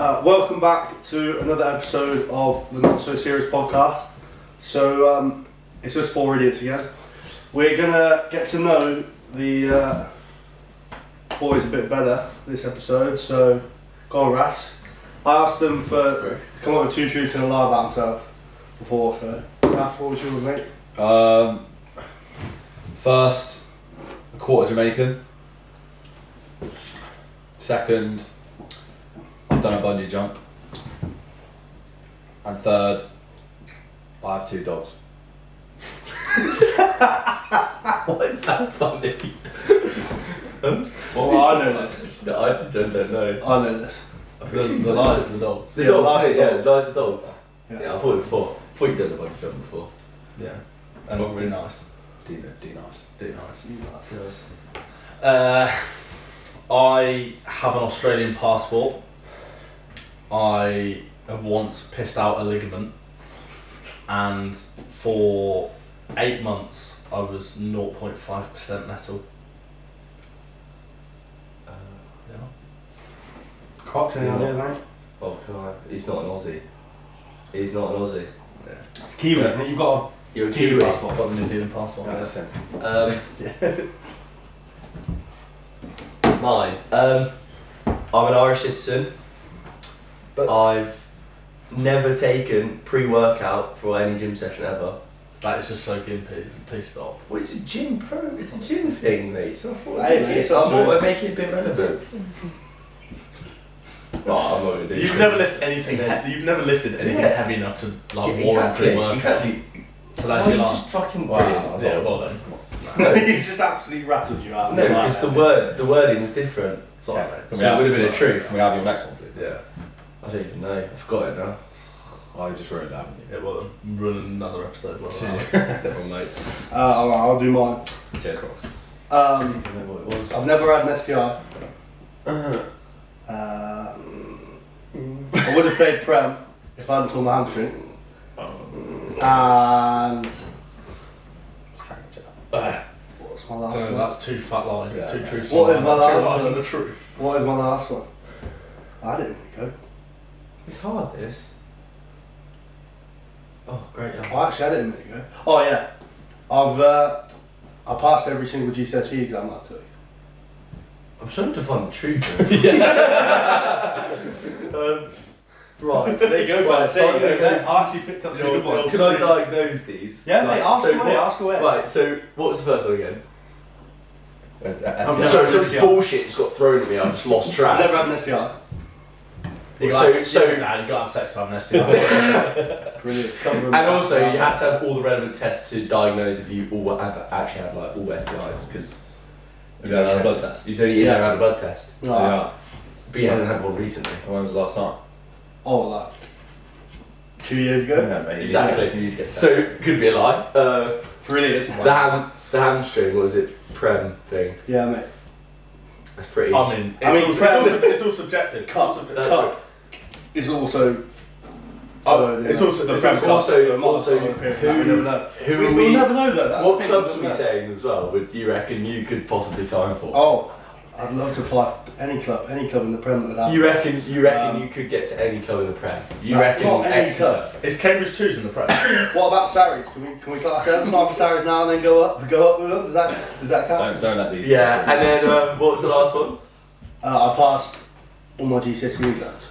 Uh, welcome back to another episode of the Not So Serious podcast. So um, it's just four idiots again. We're gonna get to know the uh, boys a bit better this episode. So go on, Rafs. I asked them for to come up with two truths and a lie about themselves before. So Rafs, what was yours, mate? Um, first, a quarter Jamaican. Second, I've done a bungee jump. And third, I have two dogs. What is that funny? Well, I know this. No, I just don't know. I know this. The, the lies and the dogs. The Yeah, dogs, lies yeah, and yeah, dogs. lies are dogs. Yeah. Yeah, I thought before. I thought you'd done the bungee jump before. Yeah. And really nice. Do, do nice. Do nice. Uh, I have an Australian passport. I have once pissed out a ligament, and for eight months I was 0.5% metal. Uh, Yeah. Crocs, any ideas, mate? oh, can I? He's not an Aussie. He's not an Aussie. Yeah. It's Kiwi. Yeah. You've got You're a Kiwi Kiwi. passport. Got the New Zealand passport. That's a sin. Um, mine. Um, I'm an Irish citizen. But- I've never taken pre-workout for any gym session ever. That is just so gimpy. Please stop. Well, it's a gym pro. It's a gym thing, mate. So I thought Hey, I'd make mate, it, it's up I to thought you. I'd make it a bit relevant. oh, I'm not gonna do You've it. never lifted anything. Yeah. He- you've never lifted anything Yeah. heavy enough to like Yeah, warrant exactly. pre-workout. Exactly. So that's are your you last. just fucking Wow. brilliant? Yeah, well then. No, you just absolutely rattled you out. no, because the word, the wording was different. Sorry, Yeah. mate. So it would have been a truth. Can we have your next one, please? Yeah. I don't even know. I forgot it now. I just ruined it, haven't Yeah, well. Run another episode. Well, you? Never mind. Uh, alright, I'll do mine. Cheers, Crocs. Um, I don't know what it was. I've never had an STI. Uh, I would have played Prem if I hadn't torn my hamstring. And Just hang it up. what's my last one? that's two fat lies. It's Yeah. two truths. What and is a my. Two last lies one? and the truth. What is my last one? I didn't really go. It's hard, this. Oh, great. Yeah. Oh, actually, I didn't really go. Oh yeah, I've uh, I passed every single GCSE exam I took. I'm trying to find the truth. Um, right, there you go, Right, fellas. There you go. I actually picked up some good ones. Can I diagnose these? Yeah, mate. Ask so away. what- Ask away. Right, so what was the first one again? Uh, uh, I'm STI. never- so, so it's bullshit just got thrown at me, I've just lost track. I've track. never had an STI. You So- got so- nah, you got to have sex time have an Brilliant. And also, you have to have all the relevant tests to diagnose if you all have actually had like all STIs because Have you had a blood test? You said he's Yeah. had a blood test, Right. Yeah. but he hasn't had one recently. When was the last time? Oh, like two years ago. Yeah, mate, you need to Exactly. you need to get So could be a lie. Uh, Brilliant. the ham, the hamstring, what was it? Prem thing. Yeah, mate. That's pretty. I mean, it's, I mean, all, it's, Prem- all, it's all subjective. It's all Cup. sub- That's Cup is also. Oh, it's also the it's Prem also, Cup, also- so also have been who- that we never know. who we, we'll we- never know though. That's what the clubs are we know. saying as well? Would you reckon you could possibly sign for? Oh, I'd love to apply for any club, any club in the Prem that would. You reckon? You reckon Um, you could get to any club in the Prem? You Not- reckon? not any Exeter? club. Is Cambridge twos in the press? What about Sarries? Can we can we class them? Sign for Sarries now and then go up, go up with them. Does that does that count? Don't, don't let these. Yeah, and then um, what was the last one? Uh, I passed all my GCSE exams.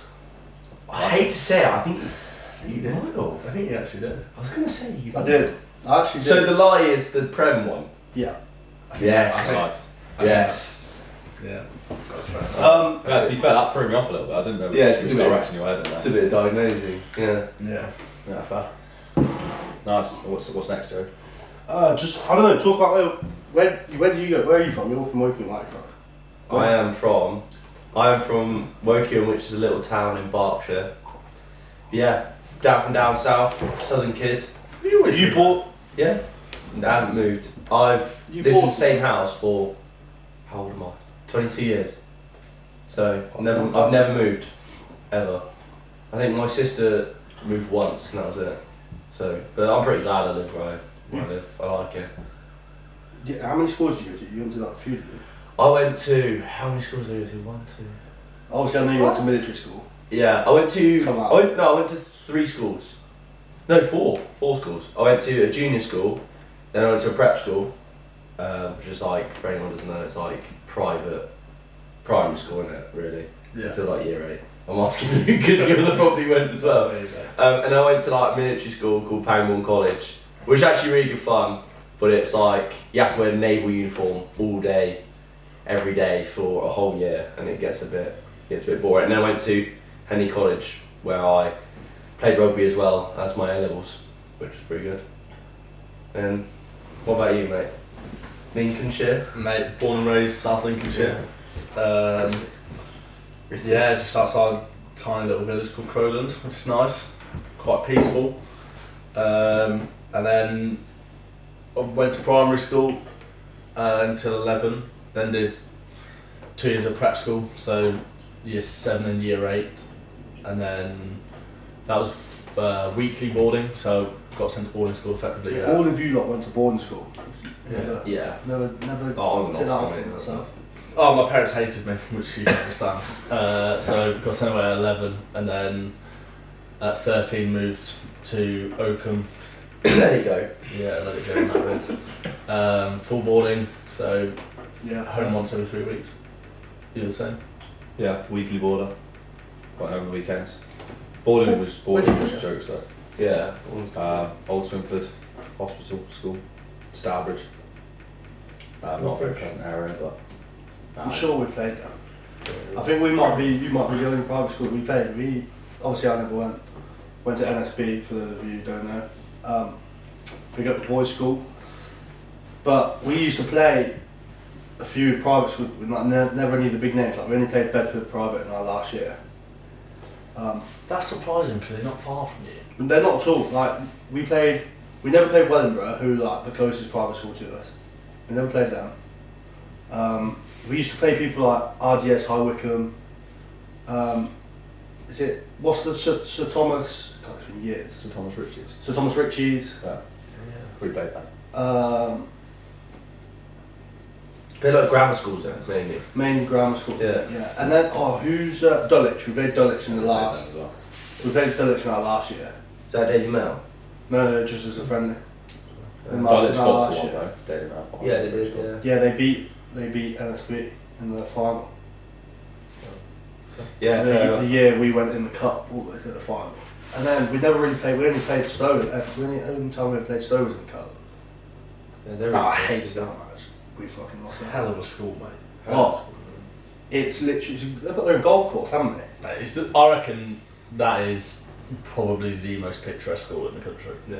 I hate to say it, I think you might have. I think you actually did. I was going to say you. I did. I actually did. So the lie is the Prem one. yeah. Yes. Nice. Yes. Yeah. That's fair. Um, Yeah, to be fair, that threw me off a little bit. I didn't know which, Yeah, it's which a bit- direction you were heading It's a there. bit of diagnosing. Yeah. Yeah. yeah, fair. Nice. What's, what's next, Joe? Uh, just I don't know. Talk about where where where do you go? Where are you from? You're from Woking, right? I am from. I am from Woking, which is a little town in Berkshire. Yeah, down from down south, southern kid. You always You bought Yeah, I haven't moved. I've You lived in the same house for how old am I? Twenty-two years. So I've never, I've never moved, ever. I think my sister moved once, and that was it. So, but I'm pretty glad I live where I, where I live. I like it. Yeah, how many schools did you go to? You went to like a few. Did you? I went to how many schools did I go to? One, two. Obviously, I know you went to military school. Yeah, I went to. Come. I went, no, I went to three schools. No, four. Four schools. I went to a junior school, then I went to a prep school, um, which is like, for anyone who doesn't know, it's like private primary school, isn't it, really? Yeah. Until like year eight. I'm asking you because you probably went as well. There you go. Um, and I went to like a military school called Pangbourne College, which is actually really good fun. But it's like you have to wear a naval uniform all day, every day for a whole year, and it gets a bit gets a bit boring. And then I went to Henley College where I played rugby as well as my A levels, which was pretty good. And what about you, mate? Lincolnshire. Mate, born and raised South Lincolnshire. Um, yeah, just outside a tiny little village called Crowland, which is nice, quite peaceful. Um, and then I went to primary school uh, until 11, then did two years of prep school, so year 7 and year 8. And then that was f- uh, weekly boarding, so got sent to boarding school effectively. Yeah. All of you lot went to boarding school. Never, Yeah. never, never Oh, I'm not off myself. Oh, my parents hated me, which you can understand. Uh, so got sent away at 11, and then at 13 moved to Oakham. there you go. Yeah, let it go in that bit. Um, full boarding, so Yeah. home once every three weeks. You the same? Yeah, weekly boarder. Quite over the weekends. Boarding was boarding was jokes though. Yeah. Uh, Old Swinford Hospital School, Stourbridge. Uh, not a very pleasant area, but I'm sure we played that. I think we might be, you might be the only private school we played. We, obviously I never went, went to NSB for those of you who don't know. Um, we got the boys' school. But we used to play a few private schools, with like ne- never any of the big names. Like we only played Bedford private in our last year. Um, That's surprising because they're not far from you. they're not at all. Like we played, we never played Wellingborough, who like the closest private school to us. We never played them. Um, we used to play people like RGS High Wycombe. Um, is it what's the Sir, Sir Thomas? God, it's been years. Sir Thomas Rich's. Sir Thomas Rich's. We played that. Um, They're like grammar schools then, mainly. main grammar school. Yeah. Yeah. And then oh, who's uh, Dulwich? We played Dulwich in the last. well. We played Dulwich in our last year. Is that Daily Mail? No, no, just as a friendly. In my- Dulwich in our got last to one year. though. Daily Mail. Yeah, they did. Yeah. Yeah, they beat they beat NSB in the final. Yeah, And fair the, enough. the year we went in the cup all the way to the final. And then we never really played. We only played Stowe. uh, The only, only time we played Stowe was in the cup. Yeah, they're But I really hated that match. We fucking lost that. Hell of a school, mate. Oh, it's literally they've got their own golf course, haven't they? Mate, it's the, I reckon that is probably the most picturesque school in the country. Yeah.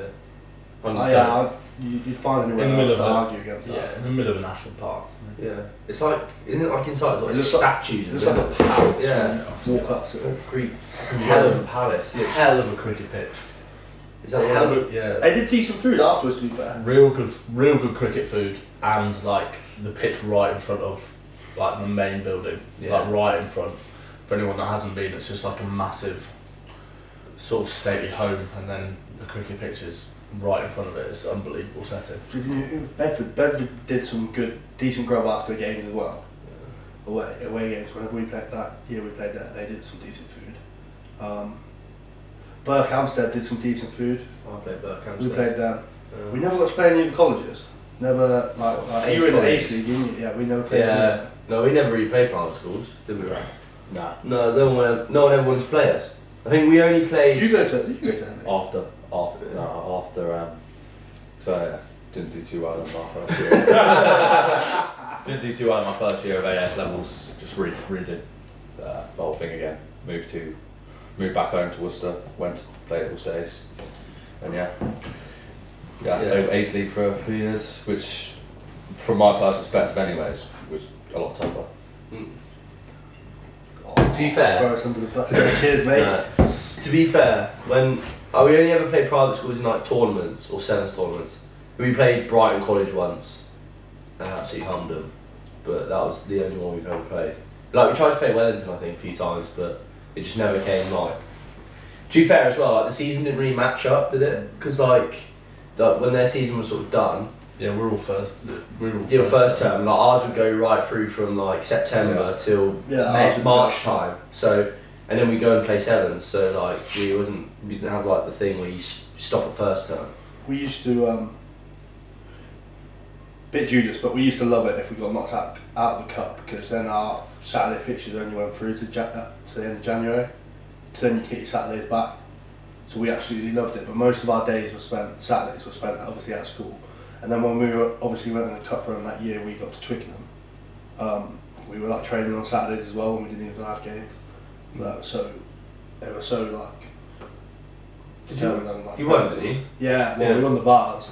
Oh, Understand. yeah, I, you, you'd find anywhere In the else middle to of a- argue against Yeah, that. in the middle of a national park. Yeah. It's like, isn't it like inside? It's like It looks like- statues. It looks like a palace. Yeah. Walk up to it. Greek. Hell of a palace. Yeah. Hell of a cricket pitch. Is that the Hell of a, yeah. They did decent food afterwards, to be fair. real good, real good cricket food, and like the pitch right in front of like the main building, Yeah. like right in front. For anyone that hasn't been, it's just like a massive sort of stately home, and then the cricket pitch is right in front of it. It's an unbelievable setting. Bedford, Bedford did some good, decent grub after games as well. Away, away games. Whenever we played that year, we played there. They did some decent food. Um, Berkhamsted did some decent food. I played Burke We played them. Uh, We never got to play any of the colleges. Never like, like Ace you were in the College. Ace League, didn't you? Yeah, we never played. Yeah. No, we never really played private schools, did we? Right? Nah. No, no one, ever, no one ever wanted to play us. I think we only played. Did you go to? Did you go to Henley? After, after, no, after, um, so yeah, didn't do too well in my first year. didn't do too well in my first year of AS levels. Just re- redid uh, the whole thing again. Moved to, moved back home to Worcester. Went to play at Worcester Ace, and yeah, yeah, Yeah. played Ace League for a few years, which, from my personal perspective, anyways, was a lot tougher. Mm. Oh, To be fair- throw us under the Cheers, mate. Uh, to be fair, when oh, we only ever played private schools in like tournaments or sevens tournaments. We played Brighton College once, and absolutely hummed them. But that was the only one we've ever played. Like we tried to play Wellington, I think, a few times, but it just never came like. To be fair as well, like the season didn't really match up, did it? Because like, the, when their season was sort of done, Yeah, we're all first. We're all your first term, like ours would go right through from like September Yeah. till Yeah, May, March go- time. So, and then we go and play sevens. So like we wasn't we didn't have like the thing where you stop at first term. We used to, um, bit Judas, but we used to love it if we got knocked out, out of the cup because then our Saturday fixtures only went through to, ja- uh, to the end of January. So then you get your Saturdays back. So we absolutely loved it, but most of our days were spent, Saturdays were spent obviously at school. And then when we were obviously went in the cup run that year, we got to Twickenham. Um, we were like training on Saturdays as well when we didn't even have games. Like, so they were so like. Did you- determined on, like, You won, didn't you? yeah, well, Yeah. we won the bars.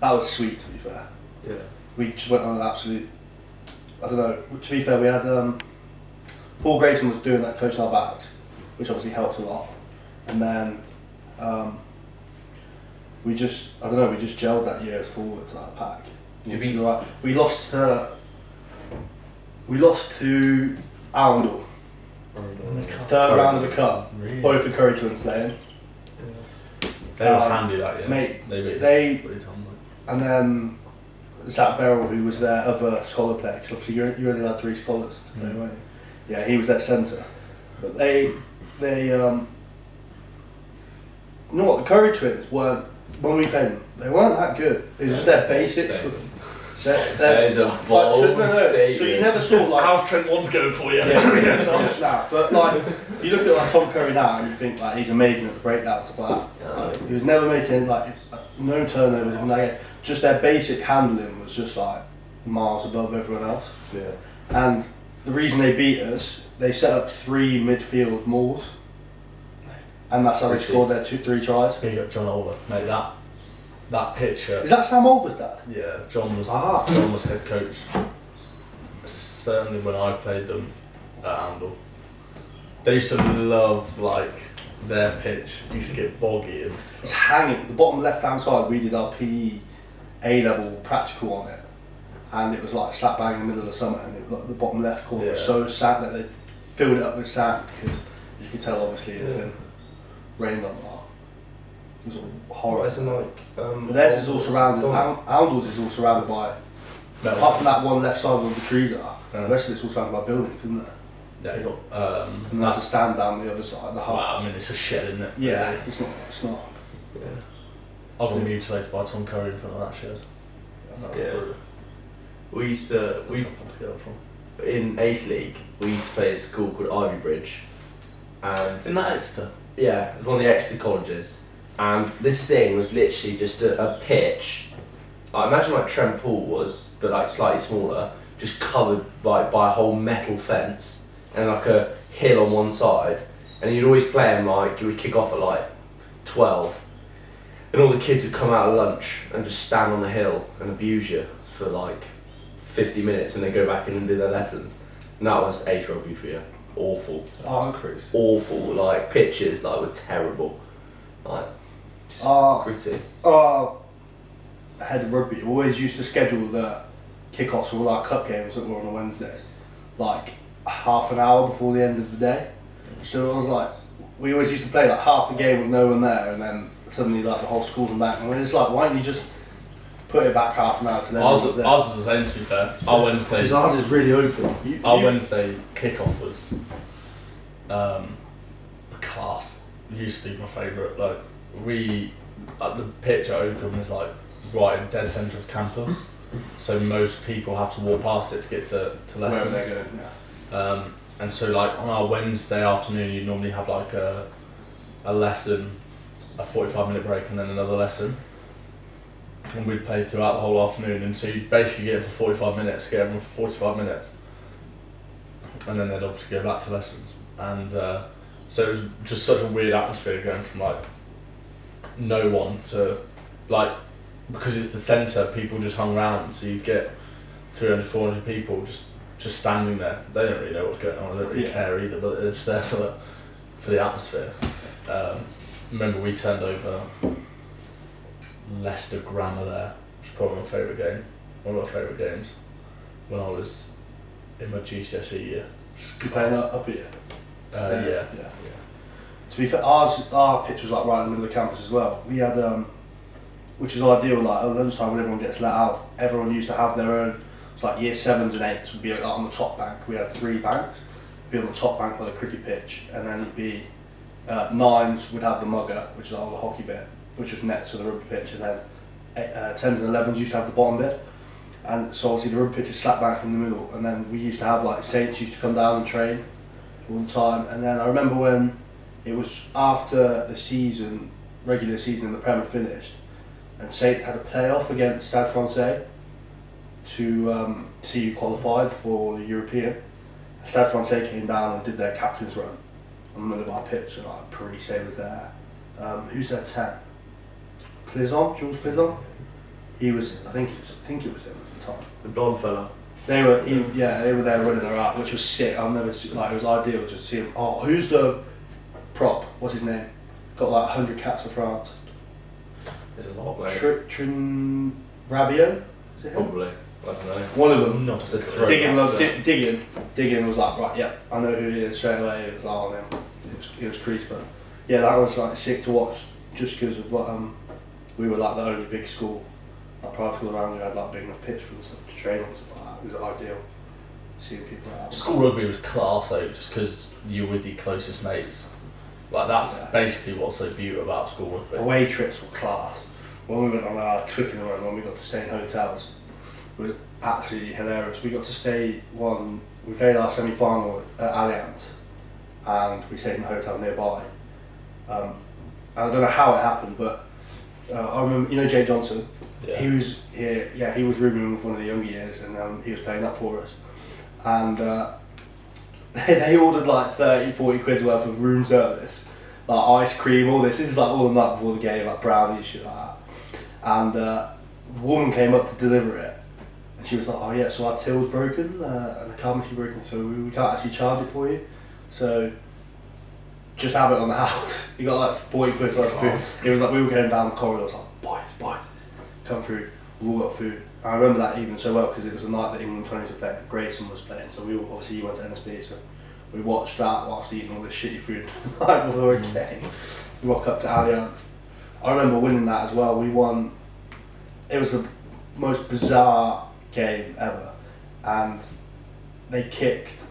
That was sweet, to be fair. Yeah. We just went on an absolute. I don't know. To be fair, we had um, Paul Grayson was doing that coaching our backs, which obviously helped a lot. And then um, we just, I don't know, we just gelled that year as forwards, like a pack. Did We, we- like, we lost. Uh, we lost to Oundle, third round of the cup. Really? Both the Curry twins playing, They were Um, handy that year. mate, They, beat they- and then Zach Beryl, who was their other scholar player, 'cause obviously you you only had three scholars, to play, Mm. weren't? Yeah, he was their centre. But they, they, um, you know what? The Curry twins weren't when we played them. They weren't that good. It was just their basics. They're, That a like, bold so, no, no, so you never saw like How's Trent One's going for you? yeah, not snap. But like, you look at like Tom Curry now, and you think like he's amazing at the breakdown stuff like that. Yeah. Like, he was never making like no turnovers and like just their basic handling was just like miles above everyone else. Yeah. And the reason they beat us, they set up three midfield mauls, and that's how they scored their two, three tries. Big up John Olver, mate. That that picture. Is that Sam Olver's dad? Yeah, John was Ah. John was head coach. Certainly when I played them at Oundle, they used to love like their pitch. They Used to get boggy and It's hanging. The bottom left hand side, we did our PE A level practical on it. And it was like slap bang in the middle of the summer, and it, like, the bottom left corner was so sand that they filled it up with sand because you could tell obviously it had been rained on a lot. It was all horrible. It's like, um, But theirs is all surrounded. Don't- Oundles is all surrounded by, apart from that one left side where the trees are, Yeah. the rest of it's all surrounded by buildings, isn't there? yeah, you got um. And there's a stand down the other side, the well, half. I mean, it's a shed, isn't it? Yeah, it's not. It's not. Yeah. I got mutilated by Tom Curry in front of that shed. That Yeah. We used to That's a we tough one to get from. in Ace League we used to play a school called Ivybridge, and In that Exeter. Yeah, it was one of the Exeter colleges, and this thing was literally just a, a pitch. I imagine like Trent Pool was, but like slightly smaller, just covered by by a whole metal fence and like a hill on one side, and you'd always play them like you would kick off at like twelve, and all the kids would come out of lunch and just stand on the hill and abuse you for like fifty minutes, and then go back in and do their lessons. And that was ace rugby for you. Awful Oh, crazy. awful. Like pitches, like were terrible. Like just Ah. gritty. our head of rugby always used to schedule the kickoffs for all our cup games that were on a Wednesday, like half an hour before the end of the day. So it was like we always used to play like half the game with no one there, and then suddenly like the whole school's went back, and we're just like, why don't you just put it back half an hour to then? Ours, ours was the same to be fair. Our Wednesdays. Because ours is really open. You, Our you- Wednesday kickoff was um, class. Used to be my favourite. Like we, at the pitch at Oakham is like right in dead centre of campus, so most people have to walk past it to get to, to wherever lessons. they go, yeah. Um, and so like on our Wednesday afternoon, you normally have like a a lesson, a forty-five minute break, and then another lesson. And we'd play throughout the whole afternoon, and so you'd basically get them for forty-five minutes, get everyone for forty-five minutes, and then they'd obviously go back to lessons. And uh, so it was just such a weird atmosphere going from like no one to like because it's the centre, people just hung around, so you'd get 300, 400 people just just standing there. They don't really know what's going on. They don't really Yeah. care either, but they're just there for the for the atmosphere. Um, remember, we turned over Leicester Grammar there, which is probably my favourite game. One of my favourite games when I was in my GCSE year. You playing up, up here? Uh, yeah. yeah. yeah. To be fair, ours, our pitch was like right in the middle of the campus as well. We had, um, which is ideal, like at lunchtime when everyone gets let out, everyone used to have their own, it's like year sevens and eights would be like on the top bank. We had three banks. be on the top bank by the cricket pitch, and then it'd be uh, nines would have the mugger, which is all the hockey bit, which was next to the rugby pitch, and then eh, uh, 10s and 11s used to have the bottom bit. And so obviously the rugby pitch is slapped back in the middle, and then we used to have like Saints used to come down and train all the time. And then I remember when it was after the season, regular season and the Premier finished, and Saints had a playoff against Stade Francais to um, see who qualified for the European. Stade Francais came down and did their captain's run on the middle of our pitch, and like Parisse was there. Um, who's their 10? Plisson, Jules Plisson. He was, I think, it was, I think it was him at the time. The blonde fella. They were, he, yeah, they were there running their art, which was sick. I've never, seen, like, it was ideal to see him. Oh, who's the prop? What's his name? Got like 100 cats for France. There's a lot of players. Tr- Trin Rabio? Is it him? Probably. I don't know. One of them. Not a throw. Digging, love, digging, digging was like, right, yeah, I know who he is straight away. It was like, oh, man. It was, it was Crease, but yeah, that was like sick to watch just because of what, um, we were like the only big school, like private school around who had like big enough pitch for and stuff to train on stuff like that. It was ideal seeing people out. School rugby was class though, just because you were with your closest mates. Like that's Yeah. basically what's so beautiful about school rugby. Away trips were class. When we went on our Twickenham run, when we got to stay in hotels, it was absolutely hilarious. We got to stay one. We played our semi-final at Allianz, and we stayed in a hotel nearby. Um, and I don't know how it happened, but uh, I remember. You know Jay Johnson. He was here. Yeah, he was rooming with one of the younger years, and um, he was playing up for us. And uh, they, they ordered like 30, 40 quid's worth of room service, like ice cream, all this. This is like all the night before the game, like brownies, shit like that. And uh, the woman came up to deliver it, and she was like, "Oh yeah, so our till's broken uh, and the car machine broken, so we, we can't actually charge it for you. So just have it on the house. You got like forty quid worth of food. Oh. It was like we were going down the corridor, it was like boys, boys, come through. We've all got food. I remember that even so well because it was the night that England 20s were playing. Grayson was playing, so we all, obviously you went to NSB, so we watched that whilst eating all this shitty food the night before a game. Rock up to Allianz. I remember winning that as well. We won. It was the most bizarre game ever, and they kicked,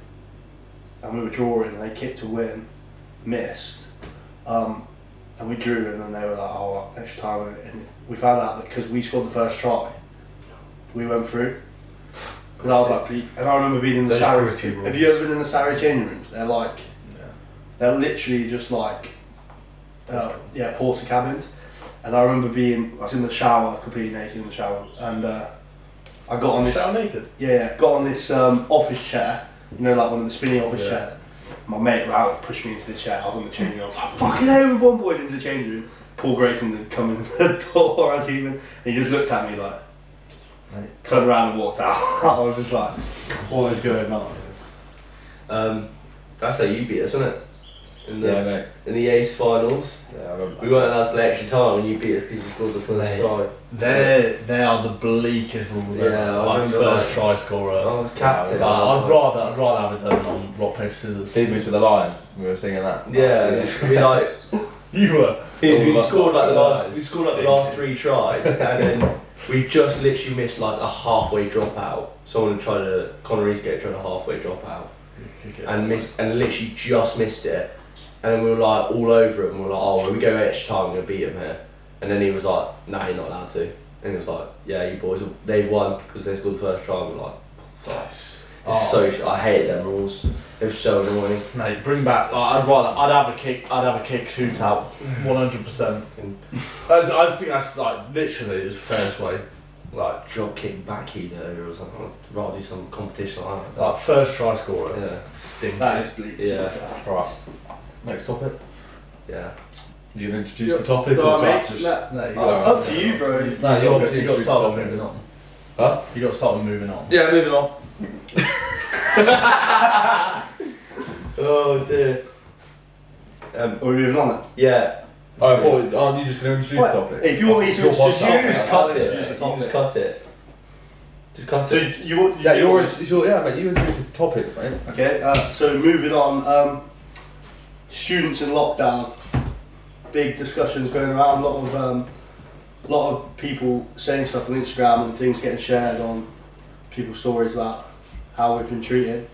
and we were drawing, and they kicked to win, missed, um, and we drew, and then they were like, "Oh, extra time," and we found out that because we scored the first try, we went through. And I was like, and I remember being in the Sarri. Have you ever been in the Sarri changing rooms? They're like, they're literally just like, uh, yeah, Portakabins. And I remember being, I was in the shower, completely naked in the shower, and uh, I got on this, Shout naked. yeah, yeah, got on this um, office chair, you know, like one of the spinning office Yeah. chairs. My mate Ralph pushed me into the chair. I was on the changing room. I was like, fucking hell, with one boys into the changing room. Paul Grayson had come in the door as he went, and he just looked at me like, turned around and walked out. I was just like, what is going on? Um, that's how you beat us, wasn't it? In the, Yeah, mate. in the Ace finals. Yeah, I remember. We weren't allowed to play extra time when you beat us because you scored the first Mate. try. They they are the bleakest rules Yeah, ever. I Like remember first that. try scorer. I was captain. Like, I was I'd rather I'd rather have it done on rock paper scissors. Feed me to the lions. We were singing that. Yeah, we like You were. we, we oh, scored like the last we scored like the last three tries and then we just literally missed like a halfway drop out. Someone tried to Connor Eastgate tried a halfway drop out and missed and literally just missed it. And then we were like all over him. We were like, oh, when we go extra time, we're gonna beat him here. And then he was like, nah, you're not allowed to. And he was like, yeah, you boys, they've won because they scored the first try. And we're like, Nice. it's oh. so I hated them rules. It was so annoying. Mate, bring back. Like, I'd rather. I'd have a kick. I'd have a kick shootout. Mm. One hundred percent. I think that's like literally is the fairest way. Like, Drop kick back either or something. I'd rather do some competition like that. like first try scorer. Yeah, Stink. That is bleak. Yeah. Right. Next topic. yeah. You gonna introduce Yeah. the topic No, or mate, just- just- no, No, you Oh, it's up to you, bro. No, you you obviously got to start the with topic. moving on. Huh? You got to start moving on. Yeah, moving on. Oh dear. Um, Are we moving on yeah. Oh, I thought, aren't you just going to introduce What? the topic? If you want me to Your introduce podcast. you, Just I'll cut introduce it. the You topic. just cut it. Just cut So it. you, you Yeah, you're, it's your, yeah, mate, you introduce the topics, mate. Okay, uh, so moving on. Um, students in lockdown. Big discussions going around. A lot of um, lot of people saying stuff on Instagram and things getting shared on people's stories about how we've been treated.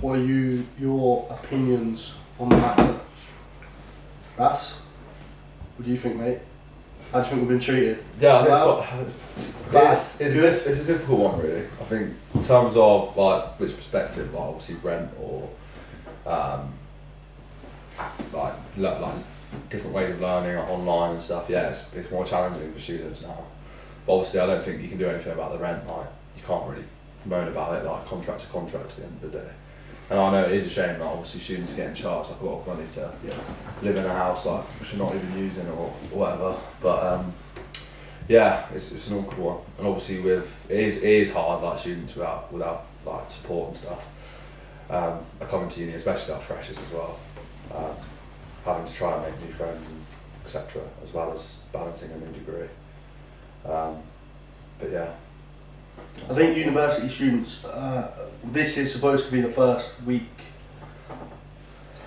what are you your opinions on the matter? Rafs, what do you think, mate? How do you think we've been treated? Yeah, I think Well, it's, got, it's, it's, diff- it's a difficult one, really. I think in terms of like which perspective, like obviously rent or um, like le- like different ways of learning like online and stuff. Yeah, it's, it's more challenging for students now. But obviously, I don't think you can do anything about the rent. Like you can't really moan about it. Like contract to contract at the end of the day. And I know it is a shame that obviously students are getting charged like a lot of money to live in a house like which you're not even using or whatever. But um, yeah, it's, it's an awkward one. And obviously with it is it is hard like students without without like support and stuff. Um, are coming to uni, especially like freshers as well. Um, having to try and make new friends and etc. as well as balancing a new degree. Um, but yeah. I think university students. Uh, this is supposed to be the first week,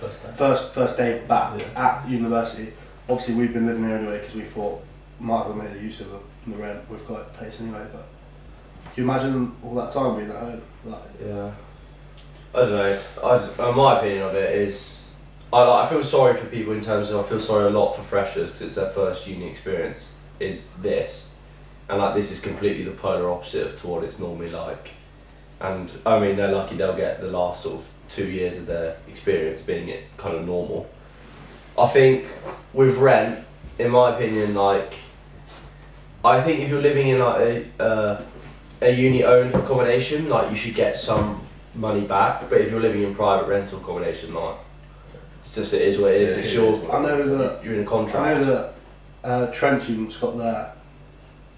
First day. first first day back Yeah. at university. Obviously, we've been living here anyway because we thought might as well make the use of the, the rent. We've got a place anyway. But can you imagine all that time being at home? Like, Yeah. I don't know. I, just- uh, my opinion of it is, I, I feel sorry for people in terms of I feel sorry a lot for freshers because it's their first uni experience. Is this, and like this is completely the polar opposite of to what it's normally like. And I mean, they're lucky they'll get the last sort of two years of their experience being it kind of normal. I think with rent, in my opinion, like I think if you're living in like a uh, a uni owned accommodation, like you should get some money back. But if you're living in private rental accommodation, like it's just it is what it is. Yeah, it's it your I know that you're in a I contract. I know that uh, Trent students got their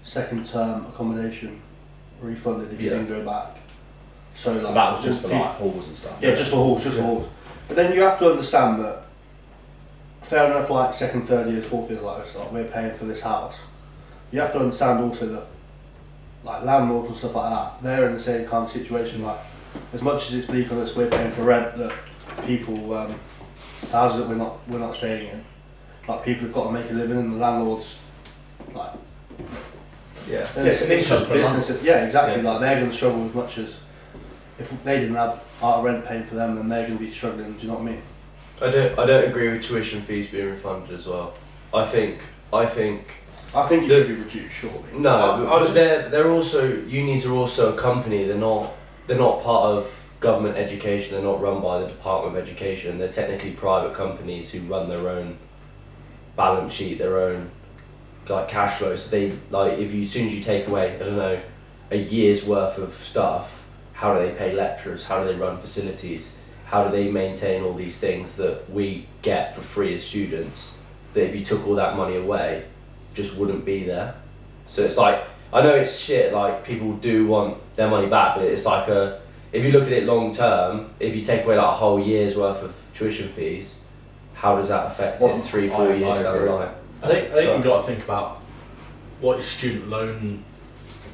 second term accommodation refunded if you Yeah. didn't go back. So like that was just for pe- like halls and stuff. Yeah, just for halls, just Yeah. for halls. But then you have to understand that fair enough, like second, third years, fourth years, like, it's like we're paying for this house. You have to understand also that like landlords and stuff like that, they're in the same kind of situation. Like as much as it's bleak on us, we're paying for rent that people um, the houses that we're not we're not staying in. Like people have got to make a living, and the landlords Yeah. like Yeah, it's an income for a business. Yeah, exactly. Like they're going to struggle as much as if they didn't have our rent paid for them, then they're going to be struggling. Do you know what I mean? I don't I don't agree with tuition fees being refunded as well. I think I think I think it The- should be reduced, surely. no, I- I just- they're they're also unis are also a company. They're not they're not part of government education. They're not run by the Department of Education. They're technically private companies who run their own balance sheet, their own like cash flow. So they like if you as soon as you take away I don't know a year's worth of stuff, how do they pay lecturers? How do they run facilities? How do they maintain all these things that we get for free as students? That if you took all that money away, just wouldn't be there. So it's like I know it's shit. Like people do want their money back, but it's like a if you look at it long term, if you take away like a whole year's worth of tuition fees, how does that affect Well, it three, four I- years I down the line? I think I think you've got to think about what your student loan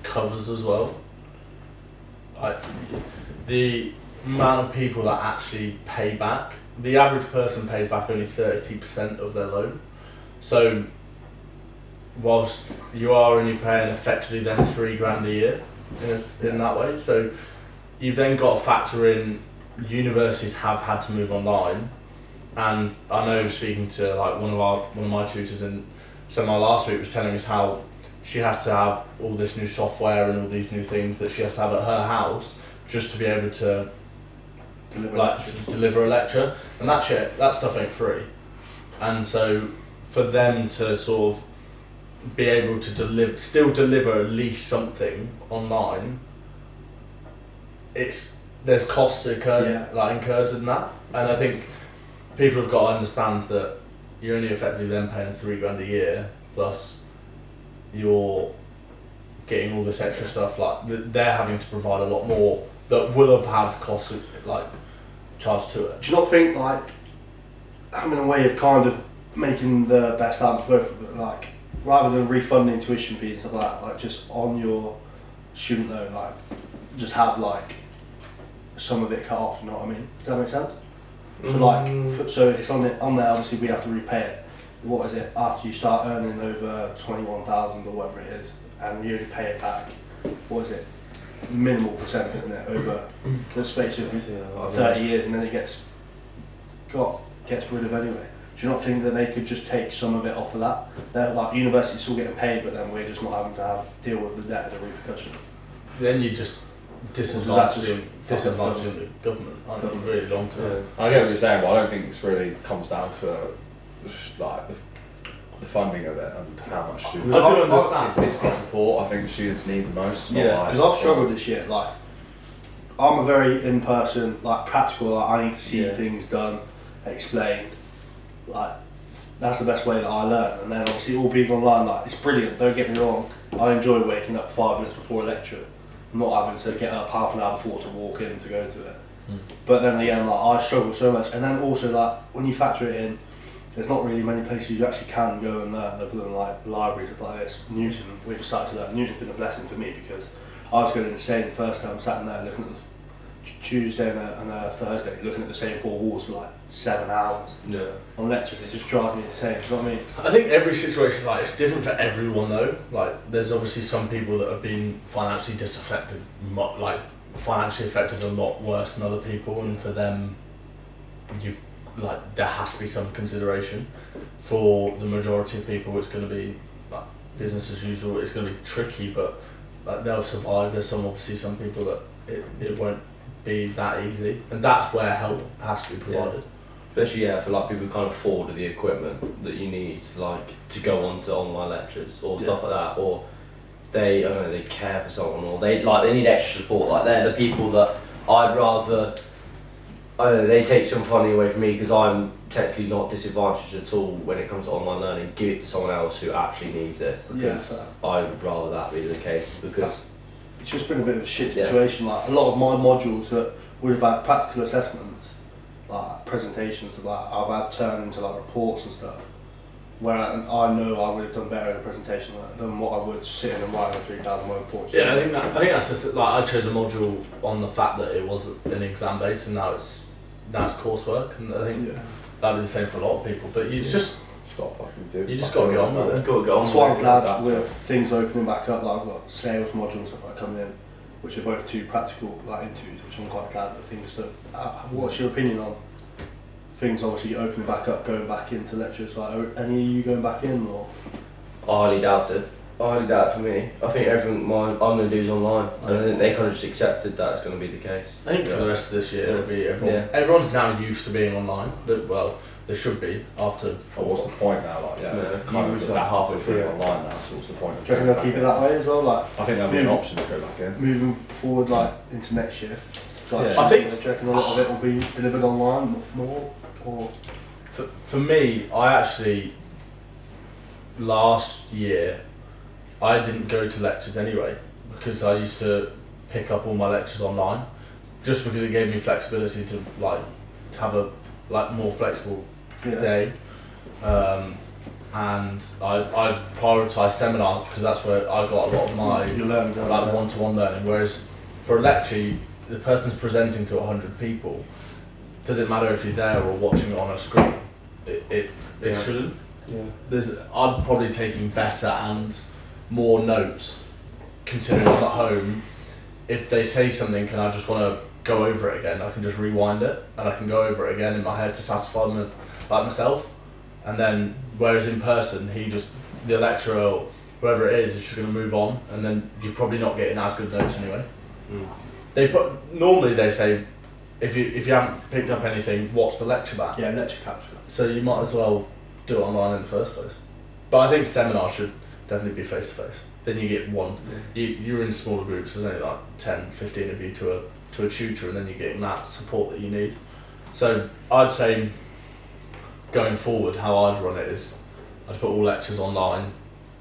covers as well. Like the amount of people that actually pay back. The average person pays back only thirty percent of their loan. So whilst you are only paying effectively then three grand a year in, a s in that way. So you've then got to factor in universities have had to move online. And I know speaking to like one of our one of my tutors in seminar last week was telling us how she has to have all this new software and all these new things that she has to have at her house just to be able to Deliver like lectures. to deliver a lecture. And that shit that stuff ain't free. And so for them to sort of be able to deliver still deliver at least something online it's there's costs incurred Yeah. like incurred in that. And I think people have got to understand that you're only effectively then paying three grand a year plus you're getting all this extra stuff like they're having to provide a lot more that will have had costs like charged to it. Do you not think like having a way of kind of making the best out of both, like rather than refunding tuition fees and stuff like that, like just on your student loan, like just have like some of it cut off. You know what I mean? Does that make sense? So like, Mm. f- so it's on it on there. Obviously, we have to repay it. What is it after you start earning over twenty one thousand or whatever it is, and you only pay it back? What is it? minimal percent, isn't it, over the space of 30 years and then it gets got gets rid of anyway. Do you not think that they could just take some of it off of that? They're like universities still getting paid, but then we're just not having to have deal with the debt as a repercussion. Then you just Does that disadvantage just- disadvantage the government, aren't you, really long term. I get what you're saying, but I don't think it's really comes down to the like the, the funding of it and how much students. I do I- I- understand. It's, it's the support I think students need the most. It's not Yeah, like- because I've struggled this year. Like, I'm a very in-person, like practical. Like, I need to see Yeah. things done, explained. Like, that's the best way that I learn. And then obviously all being online, like it's brilliant. Don't get me wrong. I enjoy waking up five minutes before a lecture, not having to get up half an hour before to walk in to go to it. Mm. But then again, like I struggle so much. And then also like when you factor it in, there's not really many places you actually can go and learn other than like libraries of like this. Newton, we've started to learn. Newton's been a blessing for me because I was going insane the first time sat in there looking at the Tuesday and a, and a Thursday, looking at the same four walls for like seven hours Yeah. on lectures. It just drives me insane. Do you know what I mean? I think every situation like it's different for everyone though. Like there's obviously some people that have been financially disaffected, like financially affected a lot worse than other people, and for them, you've like there has to be some consideration. For the majority of people, it's going to be like business as usual. It's going to be tricky, but like they'll survive. There's some obviously some people that it, it won't be that easy, and that's where help has to be provided. Especially yeah, for like people who can't afford the equipment that you need, like to go on to online lectures or stuff like that, or they I don't know they care for someone or they like they need extra support. Like they're the people that I'd rather. I don't know, they take some funding away from me because I'm technically not disadvantaged at all when it comes to online learning. Give it to someone else who actually needs it Yeah, because I would rather that be the case because It's just been a bit of a shit Yeah. situation. Like a lot of my modules that would have had practical assessments, like presentations, like I've had turned into like reports and stuff. Where I, I know I would have done better in a presentation than what I would sitting and writing a three thousand word report. Yeah, I think that, I think that's just like I chose a module on the fact that it was an exam based and now it's now it's coursework and I think Yeah. that'd be the same for a lot of people. But you just just got to fucking do. You just gotta get on with I've got to go on. That's why I'm with glad Adapt with things opening back up. Like I've got sales modules that are coming in, which are both two practical like interviews, which I'm quite glad that things that. Uh, what's your opinion on things obviously opening back up, going back into lectures? Like, are any of you going back in or? I highly doubt it. I highly doubt it for me. I think everything my, I'm going to do is online. And I think they kind of just accepted that it's going to be the case. I think for the rest of this year it'll be everyone. Yeah. Everyone's now used to being online. Well, they should be after. But what's the point now? Like, yeah, Yeah. kind of was adapted halfway to through being online now. So what's the point? Of Do you reckon they'll keep back it that way as well? Like I think there'll be an option to go back in. moving forward, like into next year. So, like, Yeah. I think- Do you reckon a lot of it will be delivered online more, or For, for me, I actually last year I didn't go to lectures anyway because I used to pick up all my lectures online just because it gave me flexibility to like to have a like more flexible yeah. day. Um, and I, I prioritise seminars because that's where I got a lot of my you learn like one-to-one learning. Whereas for a lecture, you- the person's presenting to hundred people. Doesn't matter if you're there or watching it on a screen. It it, it Yeah. shouldn't. Yeah. There's I'm probably taking better and more notes, considering I'm at home. If they say something, can I just want to go over it again? I can just rewind it and I can go over it again in my head to satisfy my, like myself. And then, whereas in person, he just the lecturer or whoever it is is just going to move on, and then you're probably not getting as good notes anyway. Mm. They put normally they say if you if you haven't picked up anything, what's the lecture back? Yeah, lecture capture. So you might as well do it online in the first place. But I think seminars should definitely be face to face. Then you get one. You, you're in smaller groups. There's only like 10, 15 of you to a to a tutor, and then you're getting that support that you need. So I'd say going forward, how I'd run it is I'd put all lectures online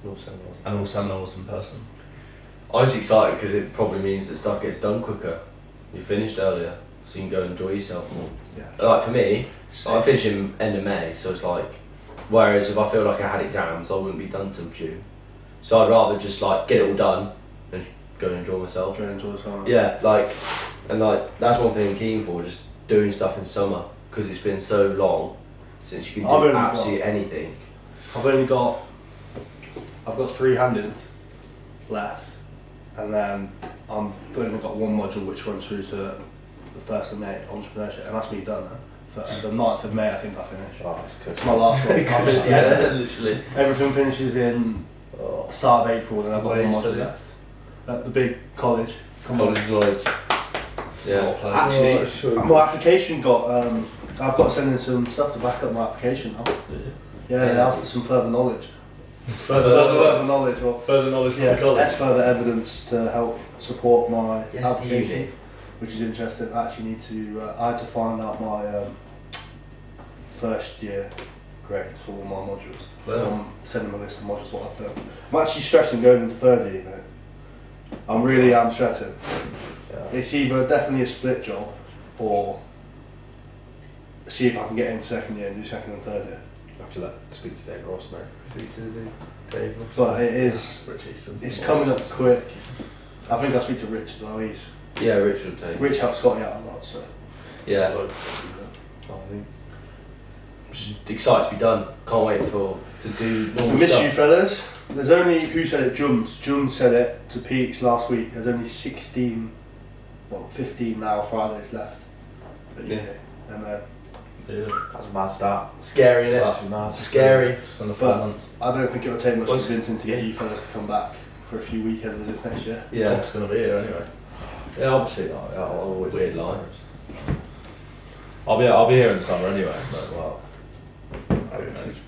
Also, and all seminars in person. I was excited because it probably means that stuff gets done quicker. You finished earlier, so you can go enjoy yourself more. Yeah. Like for me, I finish in end of May, so it's like. Whereas if I feel like I had exams, I wouldn't be done till June. So I'd rather just like get it all done and go and enjoy myself. Try and enjoy summer. Yeah, like, and like that's one thing I'm keen for, just doing stuff in summer because it's been so long since you can I've do only got- absolutely anything. I've only got, I've got three hand-ins left, and then I'm I've only got one module which runs through to the first of May, entrepreneurship, and that's me done. Now. For the 9th of May, I think I finish. Oh, it's good. It's my last one. I finished yeah, yesterday. literally. Everything finishes in Oh, start of April, and I've got Where one you module studying? left at the big college. Come on. College knowledge. Yeah. Actually, Oh, sure. my application got. Um, I've got to send in some stuff to back up my application now. Yeah, they Yeah. asked for some further knowledge. Further, Further, further knowledge, or further knowledge from yeah, the college. that's further evidence to help support my Yes, the application, uni. which is interesting. I actually need to. Uh, I had to find out my um, first year grades for all my modules. Wow. Um, send them a list of modules what I've done. I'm actually stressing going into third year. Though. I'm really am stressing. Yeah. It's either definitely a split job or see if I can get in second year and do second and third year. After that, to speak to Dave Ross, mate. Speak to the Dave. But it is, Rich Easton's it's coming up most- quick. I think I'll speak to Rich as well. He's, Yeah, Rich will take. Rich helps Scotty out a lot, so. Yeah. I think. Just excited to be done. Can't wait for to do I normal miss stuff. you fellas. There's only, who said it? Jums. Jums said it to Peach last week. There's only 16, well, 15 now Fridays left. at uni. And then Yeah. That's a mad start. Scary, It's innit? actually mad. Scary. Just under four But- months. I don't think it'll take much What's- convincing to get you fellas to come back for a few weekend visits next year. Yeah. It's going to be here anyway. Yeah, obviously. Like, yeah, I'll always Weird be line. I'll be I'll be here in the summer anyway. But well, Who knows?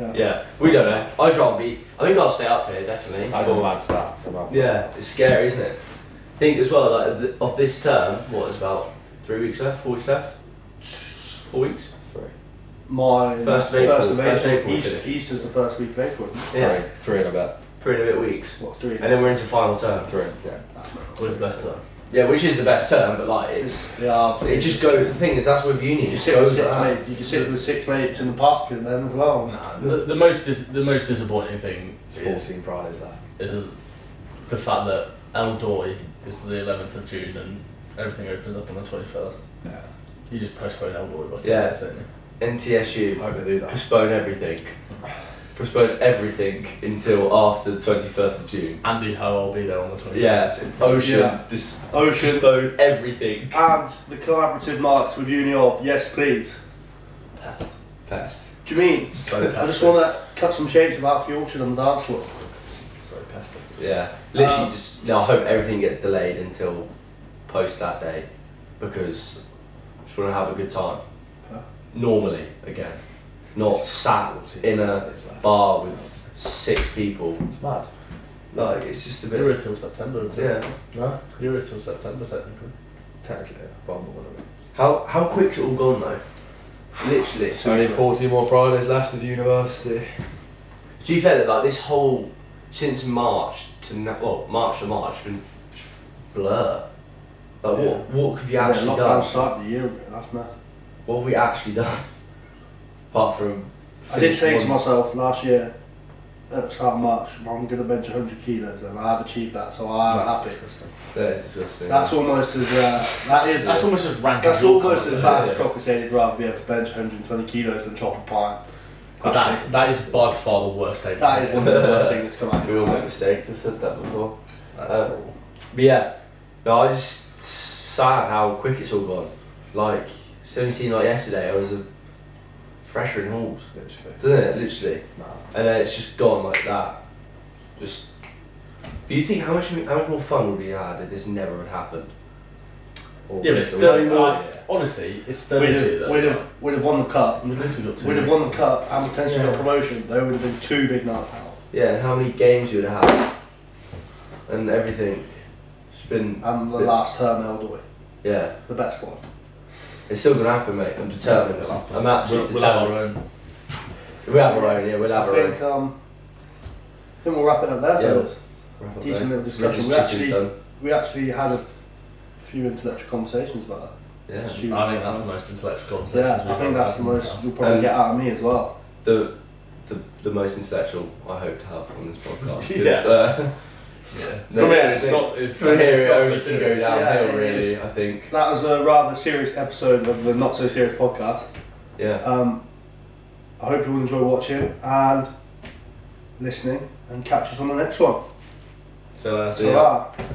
Yeah. Yeah, we don't know. I'd rather be. I think I'll stay up here definitely. that's a mad start. A mad- Yeah, it's scary, isn't it? Think as well, like th- of this term, what is about three weeks left, four weeks left, four weeks. Three. My First of April, First of first of April. April we East, finish. Easter's the first week of April. Isn't it? Yeah. Three. Three and a bit. Three and a bit weeks, What three? and then we're into final term. Three. Yeah. That's my Where's the best time? Yeah, which is the best term, but like it's Yeah. it just goes. The thing is, that's with uni. It You just sit with goes six like that. mates. You can sit with six mates in the basket then as well. Nah, the, the most dis- the most disappointing thing It's is, 14 Fridays left. is the fact that Eldoy is the 11th of June and everything opens up on the 21st. Yeah. You just postpone Eldoy by 10 Yeah. don't you? NTSU I hope they do that. postpone everything. Postpone everything until after the twenty first of June. Andy Ho, I'll be there on the 21st Yeah, of June. Ocean. Yeah. Just Ocean. postpone everything. And the collaborative marks with Uni of yes please. Past. Pest. Do you mean? So I just pesty. want to cut some shades of Alfie Orchard on the dance floor. So pesty. Yeah, literally Um, just. No, I hope everything gets delayed until post that day, because I just want to have a good time. Normally, again, not sat in a bar with six people. It's mad. Like it's just a You're here bit. till September. Until, Yeah. No? You're here till September, technically. Technically, yeah. But I'm not gonna be. How how quick's it all gone though? Literally. It's only 14 more Fridays left of university. To be fair, like this whole since March to now, well, March to March, been blur. Like Yeah. what what have you Yeah, actually lockdown done? started the year ago. That's mad. What have we actually done? Apart from. I did finish say to myself last year at the start of March, I'm going to bench 100 kilos, and I have achieved that, so I am That's happy. disgusting. That is disgusting. That's almost as uh, that is That's almost as rank. that's your almost comment, as yeah, bad as yeah. Crocker said he'd rather be able to bench 120 kilos than chop a pint. But that is, that is by far the worst statement. That is one of the worst things that's come out. We all of make my mouth. mistakes. I've said that before. That's horrible. But yeah, no, I just it's sad how quick it's all gone. Like, it's only seen like yesterday. I was a fresher in halls, Literally. doesn't it? Literally, Nah. and then it's just gone like that. Just. Do you think how much how much more fun would we have had if this never had happened? Yeah, but it's the still, worst uh, honestly, it's We'd very have, we'd have, we'd have won the cup. We'd literally got two. We'd have won the cup and potentially Yeah. got promotion. There would have been two big nights out. Yeah, and how many games you would have had, and everything. It's been And the Yeah. last term, Eldoy, yeah. the best one. It's still gonna happen, mate. I'm determined. I'm We'll, absolutely we'll have our determined. own. We'll have our own. Yeah, we'll have I our own. think, um, I think we'll wrap it up there, Yeah. fellas. Wrap up Decent little discussion. We actually- done. We actually had a few intellectual conversations about that. Yeah. Stu- I think that's the most intellectual conversation. Yeah, I think that's the most you'll probably And- get out of me as well. the the the most intellectual I hope to have on this podcast. Yeah. Uh, Yeah. no, From here, it's it's- not. It's From here, it not so only can go downhill. Yeah, really, is. I think. That was a rather serious episode of the Not So Serious podcast. Yeah. Um, I hope you will enjoy watching and listening and catch us on the next one. See you later. See ya. Ta-ra.